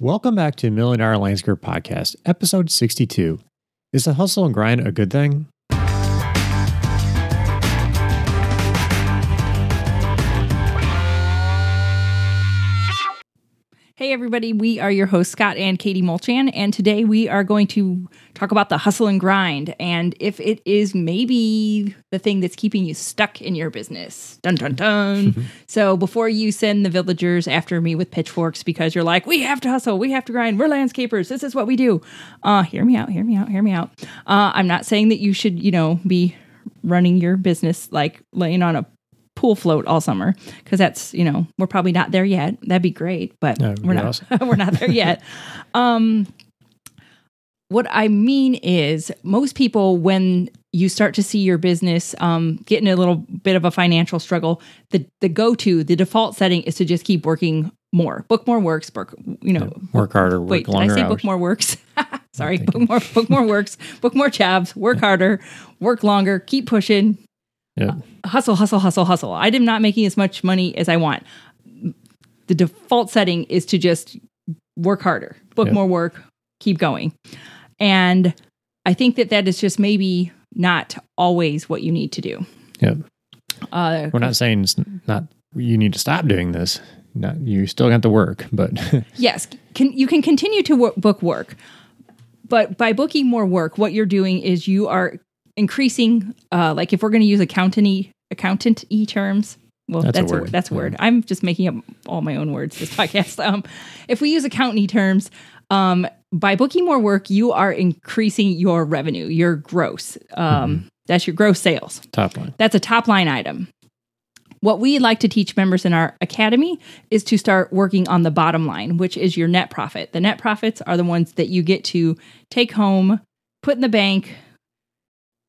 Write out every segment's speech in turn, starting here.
Welcome back to Million Dollar Landscape Podcast, episode 62. Is the hustle and grind a good thing? Hey, everybody, we are your hosts, Scott and Katie Mulchan, and today we are going to talk about the hustle and grind and if it is maybe the thing that's keeping you stuck in your business. Dun dun dun. so, before you send the villagers after me with pitchforks because you're like, we have to hustle, we have to grind, we're landscapers, this is what we do, uh, hear me out, hear me out, hear me out. Uh, I'm not saying that you should, you know, be running your business like laying on a pool float all summer because that's you know we're probably not there yet. That'd be great but we're not awesome. we're not there yet. Um what i mean is most people when you start to see your business um, get in a little bit of a financial struggle the the go-to the default setting is to just keep working more. Book more works book you know Work harder, work wait did i say hours. book more works? Sorry book more book more works book more jobs work harder work longer keep pushing Yeah. hustle, hustle, hustle, hustle. I am not making as much money as I want. The default setting is to just work harder, book Yep. more work, keep going. And I think that that is just maybe not always what you need to do. Yeah. Uh, We're not saying it's not, you need to stop doing this. Not, you still got to work, but yes, can, you can continue to wo- book work, but by booking more work, what you're doing is you are increasing. Uh, like if we're going to use accountant accountant e terms, well, That's that's, a a, word. that's a Yeah. word. I'm just making up all my own words this podcast. Um, if we use accountant terms, um, by booking more work, you are increasing your revenue, your gross. Um, That's your gross sales. top line. That's a top line item. What we like to teach members in our academy is to start working on the bottom line, which is your net profit. The net profits are the ones that you get to take home, put in the bank,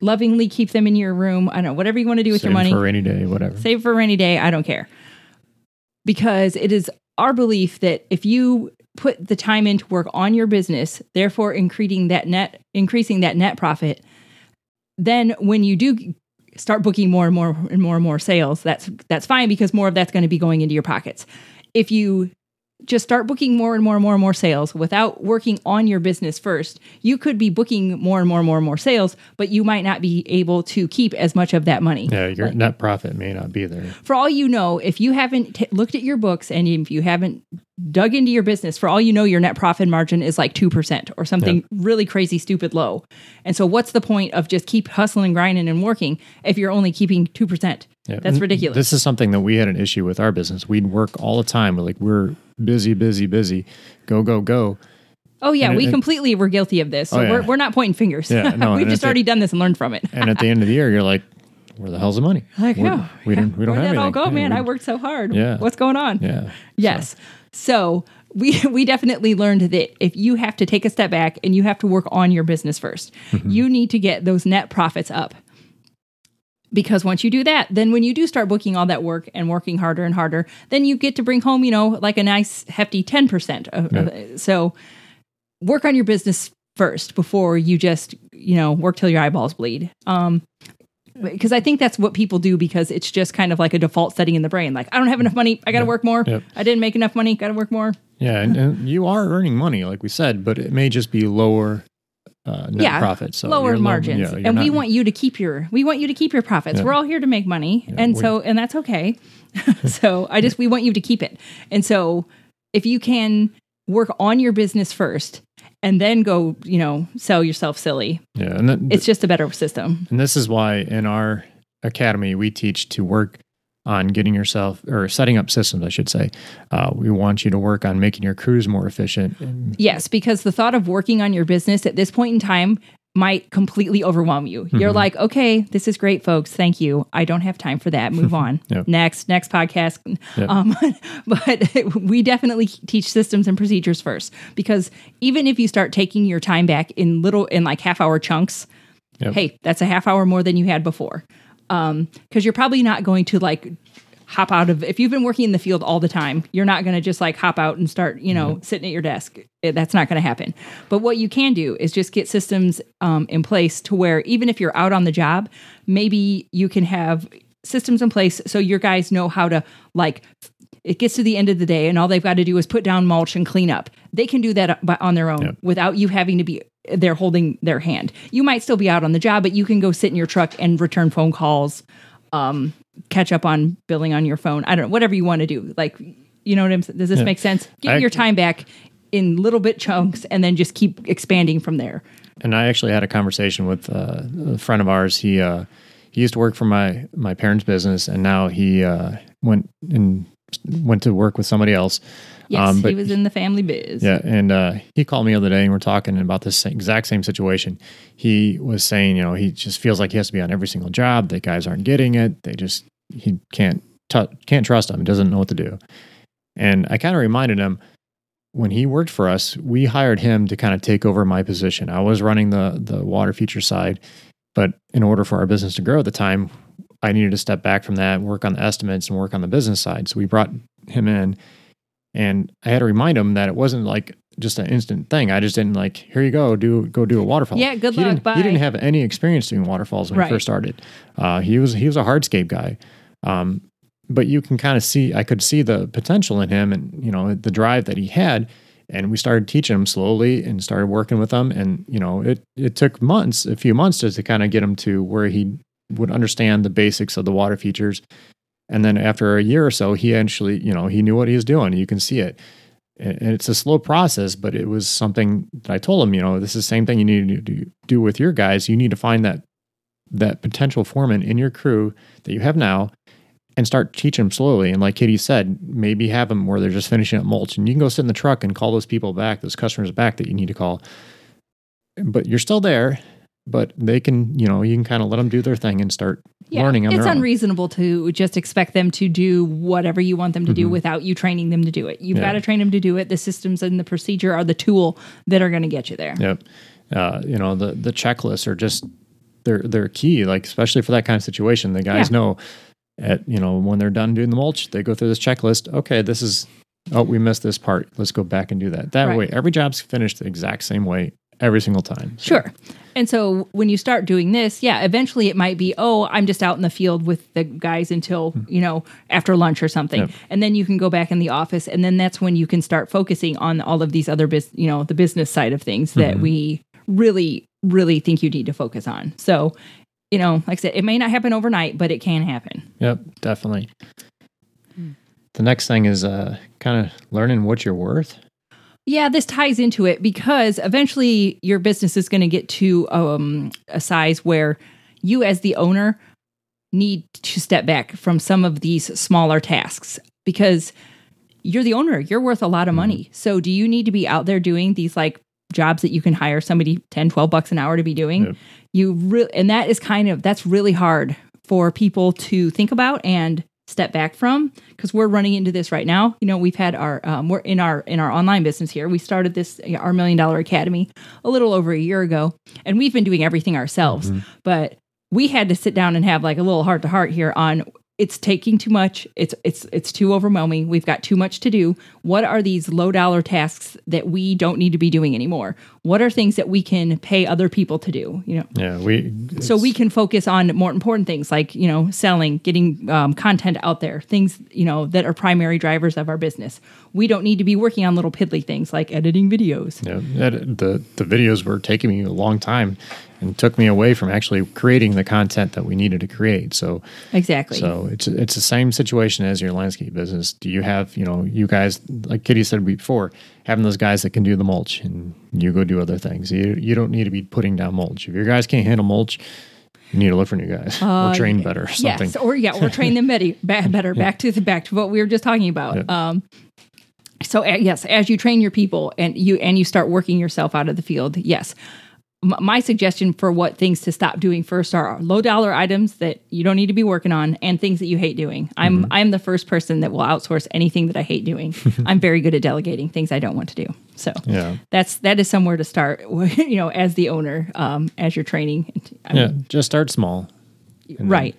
lovingly keep them in your room. I don't know, whatever you want to do with your money. Save. For rainy day, whatever. Save for rainy day. I don't care. Because it is our belief that if you put the time in to work on your business, therefore increasing that net increasing that net profit, then when you do start booking more and more and more and more sales, that's that's fine because more of that's going to be going into your pockets. If you just start booking more and more and more and more sales without working on your business first, you could be booking more and more and more and more sales, but you might not be able to keep as much of that money Yeah, your net profit may not be there. for all you know, if you haven't t- looked at your books and if you haven't dug into your business, for all you know, your net profit margin is like 2% or something really crazy, stupid low. And so, what's the point of just keep hustling, grinding, and working if you're only keeping 2%? Yeah. That's ridiculous. This is something that we had an issue with our business. We'd work all the time. Like, we're busy, busy, busy. Go, go, go. Oh, yeah, And- we and- completely were guilty of this. So, Oh, yeah. we're, we're not pointing fingers. Yeah, no, We've just it- already done this and learned from it. And at the end of the year, you're like, where the hell's the money? Like, We're- oh, we don't, we don't have that all go, Yeah, man? I worked so hard. Yeah. What's going on? Yeah. Yes. So we we definitely learned that if you have to take a step back and you have to work on your business 1st Mm-hmm. you need to get those net profits up. Because once you do that, then when you do start booking all that work and working harder and harder, then you get to bring home, you know, like a nice hefty 10%. Of, of- so work on your business first before you just, you know, work till your eyeballs bleed. Um because I think that's what people do because it's just kind of like a default setting in the brain. Like, I don't have enough money. I got to work more. Yep. I didn't make enough money. Got to work more. Yeah, and, and you are earning money, like we said, but it may just be lower uh, net Yeah, profit. So lower low- margins. yeah, and we want you to keep your we want you to keep your profits. Yeah. We're all here to make money. and so and that's okay. so I just we want you to keep it. And so if you can work on your business first and then go, you know, sell yourself silly. yeah, and that, It's just a better system. And this is why in our academy we teach to work on getting yourself or setting up systems, I should say. Uh, we want you to work on making your crews more efficient. And Yes, because the thought of working on your business at this point in time might completely overwhelm you. You're Mm-hmm. like, okay, this is great, folks. Thank you. I don't have time for that. Move on. Yep. Next, next podcast. Yep. Um, but we definitely teach systems and procedures first because even if you start taking your time back in little, in like half hour chunks, Yep. hey, that's a half hour more than you had before. Um, because you're probably not going to like hop out of if you've been working in the field all the time you're not going to just like hop out and start you know sitting at your desk Eh, that's not going to happen but what you can do is just get systems um, in place to where even if you're out on the job maybe you can have systems in place so your guys know how to like it gets to the end of the day and all they've got to do is put down mulch and clean up. They can do that on their own Yep. without you having to be there holding their hand. You might still be out on the job, but you can go sit in your truck and return phone calls, um, catch up on billing on your phone. I don't know, whatever you want to do. Like, you know what I'm saying? Does this make sense? Get I- your time back in little bit chunks and then just keep expanding from there. And I actually had a conversation with uh, a friend of ours. He uh, he used to work for my my parents' business, and now he uh, went and went to work with somebody else. Yes, Um, but he was in the family biz. Yeah, and uh, he called me the other day, and we're talking about this exact same situation. He was saying, you know, he just feels like he has to be on every single job. The guys aren't getting it. They just he can't t- can't trust them. He doesn't know what to do. And I kind of reminded him when he worked for us, we hired him to kind of take over my position. I was running the the water feature side, but in order for our business to grow at the time, I needed to step back from that, work on the estimates, and work on the business side. So we brought him in, and I had to remind him that it wasn't like just an instant thing. I just didn't like, here you go, do go do a waterfall. Yeah, good he luck, Didn't, bye. He didn't have any experience doing waterfalls when Right. he first started. Uh, he was he was a hardscape guy. Um, but you can kind of see I could see the potential in him and you know the drive that he had and we started teaching him slowly and started working with him and you know it it took months a few months just to kind of get him to where he would understand the basics of the water features. And then after a year or so he actually you know he knew what he was doing. You can see it. And it's a slow process but it was something that i told him you know this is the same thing you need to do, do with your guys. You need to find that that potential foreman in your crew that you have now and start teaching them slowly. And like Katie said, maybe have them where they're just finishing up mulch, and you can go sit in the truck and call those people back, those customers back that you need to call. But you're still there, but they can, you know, you can kind of let them do their thing and start learning on it's their own. unreasonable to just expect them to do whatever you want them to do Mhm. without you training them to do it. You've Yeah. got to train them to do it. The systems and the procedure are the tool that are going to get you there. Yep. Uh, you know, the the checklists are just they're they're key, like especially for that kind of situation. The guys Yeah. know at you know when they're done doing the mulch, they go through this checklist. Okay, this is oh we missed this part. Let's go back and do that. That Right. way, every job's finished the exact same way every single time. Sure. And so when you start doing this, yeah, eventually it might be, oh, I'm just out in the field with the guys until, hmm. you know, after lunch or something. Yep. And then you can go back in the office and then that's when you can start focusing on all of these other bus you know, the business side of things that mm-hmm. we really really think you need to focus on. So, you know, like I said, it may not happen overnight, but it can happen. Yep, definitely. Hmm. The next thing is uh, kind of learning what you're worth. Yeah, this ties into it because eventually your business is going to get to um, a size where you, as the owner, need to step back from some of these smaller tasks because you're the owner. You're worth a lot of money. So, do you need to be out there doing these like jobs that you can hire somebody 10, 12 bucks an hour to be doing? You really, and that is kind of, that's really hard for people to think about and step back from because we're running into this right now. You know we've had our um, we're in our in our online business here. We started this our million dollar academy a little over a year ago and we've been doing everything ourselves. But we had to sit down and have like a little heart to heart here on it's taking too much. It's it's it's too overwhelming. We've got too much to do. What are these low dollar tasks that we don't need to be doing anymore? What are things that we can pay other people to do you know? Yeah, we so we can focus on more important things like you know selling getting um, content out there things you know that are primary drivers of our business. We don't need to be working on little piddly things like editing videos. Yeah, the the videos were taking me a long time and took me away from actually creating the content that we needed to create. So exactly so it's it's the same situation as your landscape business. Do you have you know you guys like Kitty said before having those guys that can do the mulch and you go do other things. You you don't need to be putting down mulch. If your guys can't handle mulch, you need to look for new guys or train better or something. Yes, or yeah, or train them better. better. Back to the back to what we were just talking about. Yeah. Um, so uh, yes, as you train your people and you and you start working yourself out of the field, yes. My suggestion for what things to stop doing first are low dollar items that you don't need to be working on and things that you hate doing. I'm Mm-hmm. I'm the first person that will outsource anything that I hate doing. I'm very good at delegating things I don't want to do. So Yeah. that's that is somewhere to start. You know, as the owner, um, as you're training. I mean, Yeah, just start small. And then, right.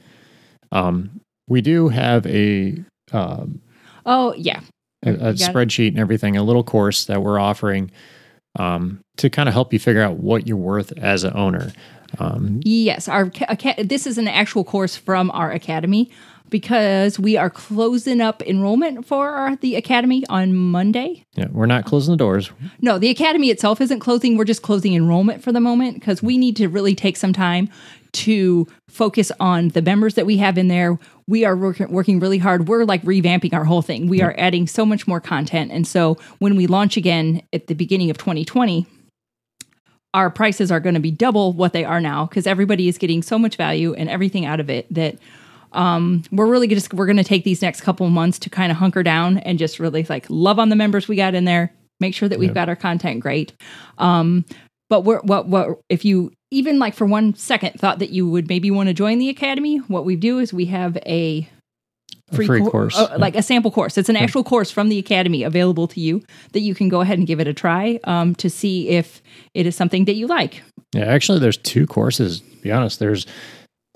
Um, we do have a um, Oh yeah, a, a got it. spreadsheet and everything, a little course that we're offering um, to kind of help you figure out what you're worth as an owner. Um, Yes, our this is an actual course from our academy. Because we are closing up enrollment for our, the academy on Monday. Yeah, we're not closing the doors. No, the academy itself isn't closing. We're just closing enrollment for the moment because we need to really take some time to focus on the members that we have in there. We are work- working really hard. We're like revamping our whole thing. We are adding so much more content. And so when we launch again at the beginning of 2020, our prices are going to be double what they are now because everybody is getting so much value and everything out of it that um, we're really just we're going to take these next couple months to kind of hunker down and just really like love on the members we got in there make sure that we've got our content great. Um, but we're what what if you even like for one second thought that you would maybe want to join the academy what we do is we have a A free cour- course. uh, like a sample course. It's an actual course from the academy available to you that you can go ahead and give it a try um, to see if it is something that you like. Yeah, actually, there's two courses. To be honest, there's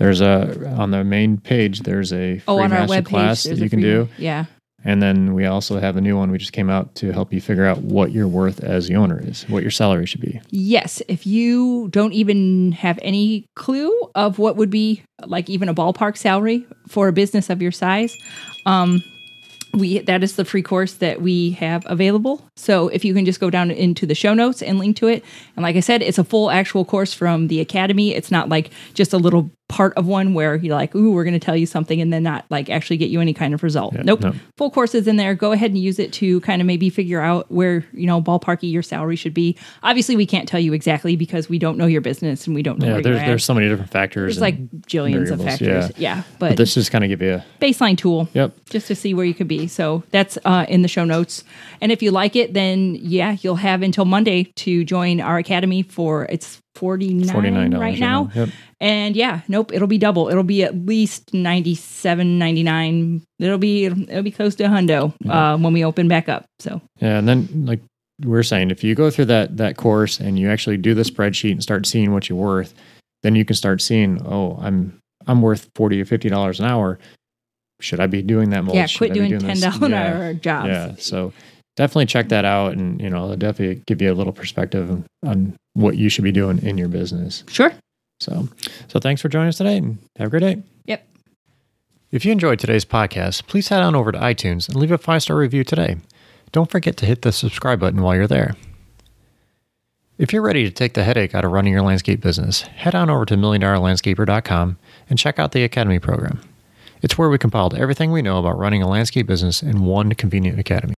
there's a on the main page. There's a free oh on our webpage class that you can free- do, yeah and then we also have a new one we just came out to help you figure out what your worth as the owner is, what your salary should be. Yes, if you don't even have any clue of what would be like even a ballpark salary for a business of your size, um, we that is the free course that we have available. So if you can just go down into the show notes and link to it, and like I said, it's a full actual course from the academy. It's not like just a little part of one where you're like, "Ooh, we're going to tell you something," and then not like actually get you any kind of result. Yeah, nope, no. full courses in there. Go ahead and use it to kind of maybe figure out where you know ballparky your salary should be. Obviously, we can't tell you exactly because we don't know your business and we don't know Yeah, there's there's so many different factors. There's like jillions of factors. yeah. Yeah, but but, this just kind of give you a baseline tool yep. just to see where you could be. So that's uh, in the show notes. And if you like it, then yeah, you'll have until Monday to join our academy for it's forty nine Forty nine dollars right now. Yep. And yeah, nope, it'll be double. It'll be at least ninety seven ninety nine. It'll be it'll be close to a hundo uh, when we open back up. So Yeah, and then like we we're saying, if you go through that that course and you actually do the spreadsheet and start seeing what you're worth, then you can start seeing, oh, I'm I'm worth forty or fifty dollars an hour. Should I be doing that mulch? yeah, quit be doing ten dollar an Yeah, hour jobs. Yeah, so definitely check that out, and you know, it'll definitely give you a little perspective on, on what you should be doing in your business. Sure. So, so thanks for joining us today, and have a great day. Yep. If you enjoyed today's podcast, please head on over to iTunes and leave a five star review today. Don't forget to hit the subscribe button while you're there. If you're ready to take the headache out of running your landscape business, head on over to milliondollarlandscaper.com and check out the Academy program. It's where we compiled everything we know about running a landscape business in one convenient academy.